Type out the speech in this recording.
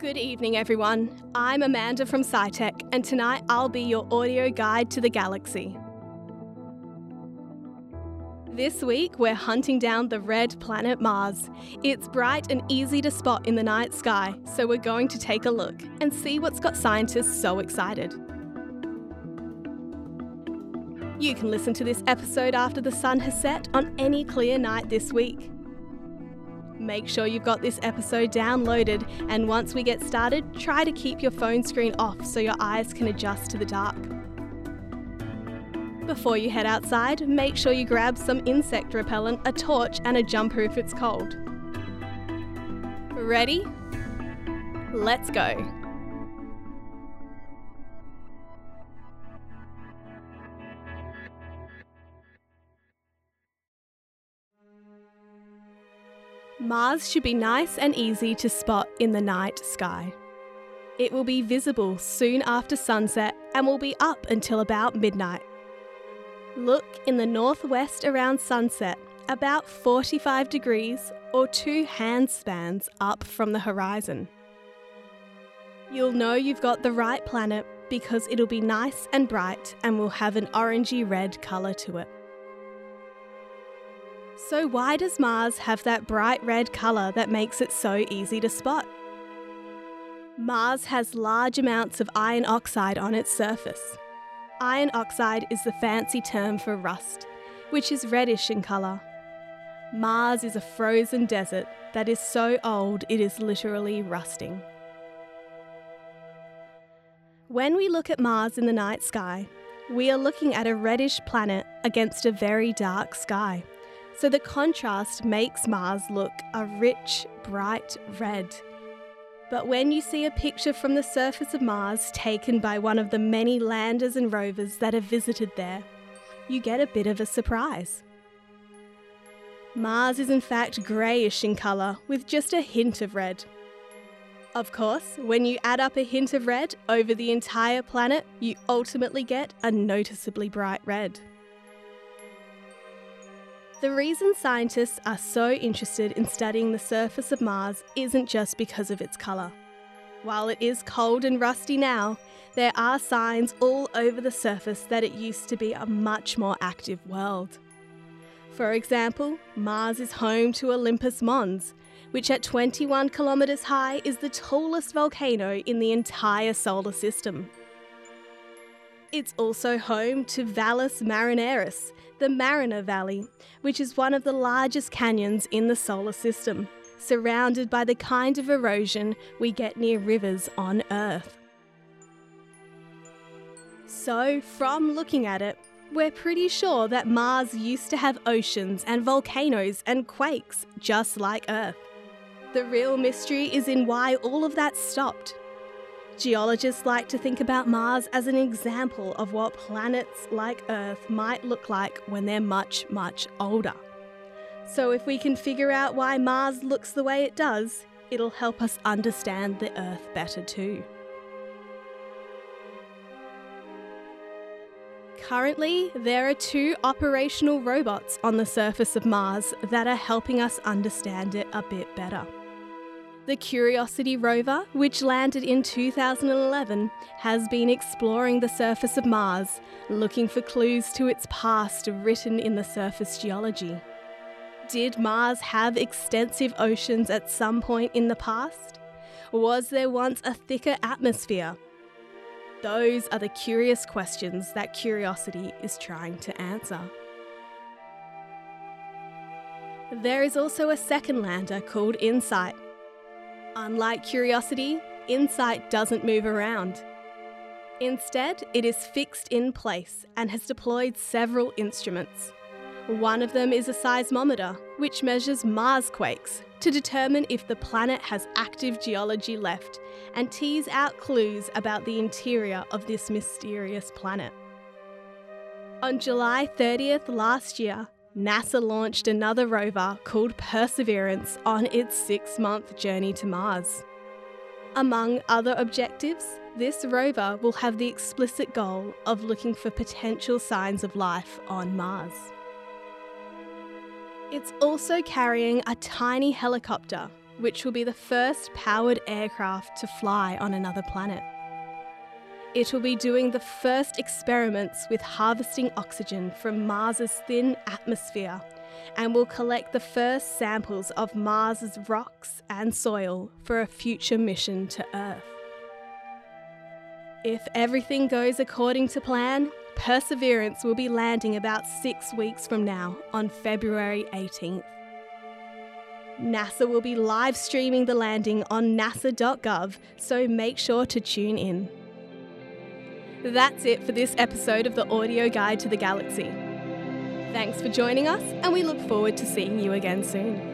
Good evening, everyone. I'm Amanda from SciTech, and tonight I'll be your audio guide to the galaxy. This week, we're hunting down the red planet Mars. It's bright and easy to spot in the night sky, so we're going to take a look and see what's got scientists so excited. You can listen to this episode after the sun has set on any clear night this week. Make sure you've got this episode downloaded, and once we get started, try to keep your phone screen off so your eyes can adjust to the dark. Before you head outside, make sure you grab some insect repellent, a torch, and a jumper if it's cold. Ready? Let's go. Mars should be nice and easy to spot in the night sky. It will be visible soon after sunset and will be up until about midnight. Look in the northwest around sunset, about 45 degrees or two hand spans up from the horizon. You'll know you've got the right planet because it'll be nice and bright and will have an orangey red colour to it. So, why does Mars have that bright red colour that makes it so easy to spot? Mars has large amounts of iron oxide on its surface. Iron oxide is the fancy term for rust, which is reddish in colour. Mars is a frozen desert that is so old it is literally rusting. When we look at Mars in the night sky, we are looking at a reddish planet against a very dark sky. So the contrast makes Mars look a rich, bright red. But when you see a picture from the surface of Mars taken by one of the many landers and rovers that have visited there, you get a bit of a surprise. Mars is in fact greyish in colour with just a hint of red. Of course, when you add up a hint of red over the entire planet, you ultimately get a noticeably bright red. The reason scientists are so interested in studying the surface of Mars isn't just because of its colour. While it is cold and rusty now, there are signs all over the surface that it used to be a much more active world. For example, Mars is home to Olympus Mons, which at 21 kilometres high is the tallest volcano in the entire solar system. It's also home to Valles Marineris, the Mariner Valley, which is one of the largest canyons in the solar system, surrounded by the kind of erosion we get near rivers on Earth. So, from looking at it, we're pretty sure that Mars used to have oceans and volcanoes and quakes just like Earth. The real mystery is in why all of that stopped Geologists like to think about Mars as an example of what planets like Earth might look like when they're much, much older. So, if we can figure out why Mars looks the way it does, it'll help us understand the Earth better too. Currently, there are two operational robots on the surface of Mars that are helping us understand it a bit better. The Curiosity rover, which landed in 2011, has been exploring the surface of Mars, looking for clues to its past written in the surface geology. Did Mars have extensive oceans at some point in the past? Was there once a thicker atmosphere? Those are the curious questions that Curiosity is trying to answer. There is also a second lander called InSight, Unlike curiosity, insight doesn't move around. Instead, it is fixed in place and has deployed several instruments. One of them is a seismometer, which measures Mars quakes to determine if the planet has active geology left and tease out clues about the interior of this mysterious planet. On July 30th last year, NASA launched another rover called Perseverance on its six month journey to Mars. Among other objectives, this rover will have the explicit goal of looking for potential signs of life on Mars. It's also carrying a tiny helicopter, which will be the first powered aircraft to fly on another planet. It will be doing the first experiments with harvesting oxygen from Mars's thin atmosphere and will collect the first samples of Mars's rocks and soil for a future mission to Earth. If everything goes according to plan, Perseverance will be landing about six weeks from now on February 18th. NASA will be live streaming the landing on nasa.gov, so make sure to tune in. That's it for this episode of the Audio Guide to the Galaxy. Thanks for joining us, and we look forward to seeing you again soon.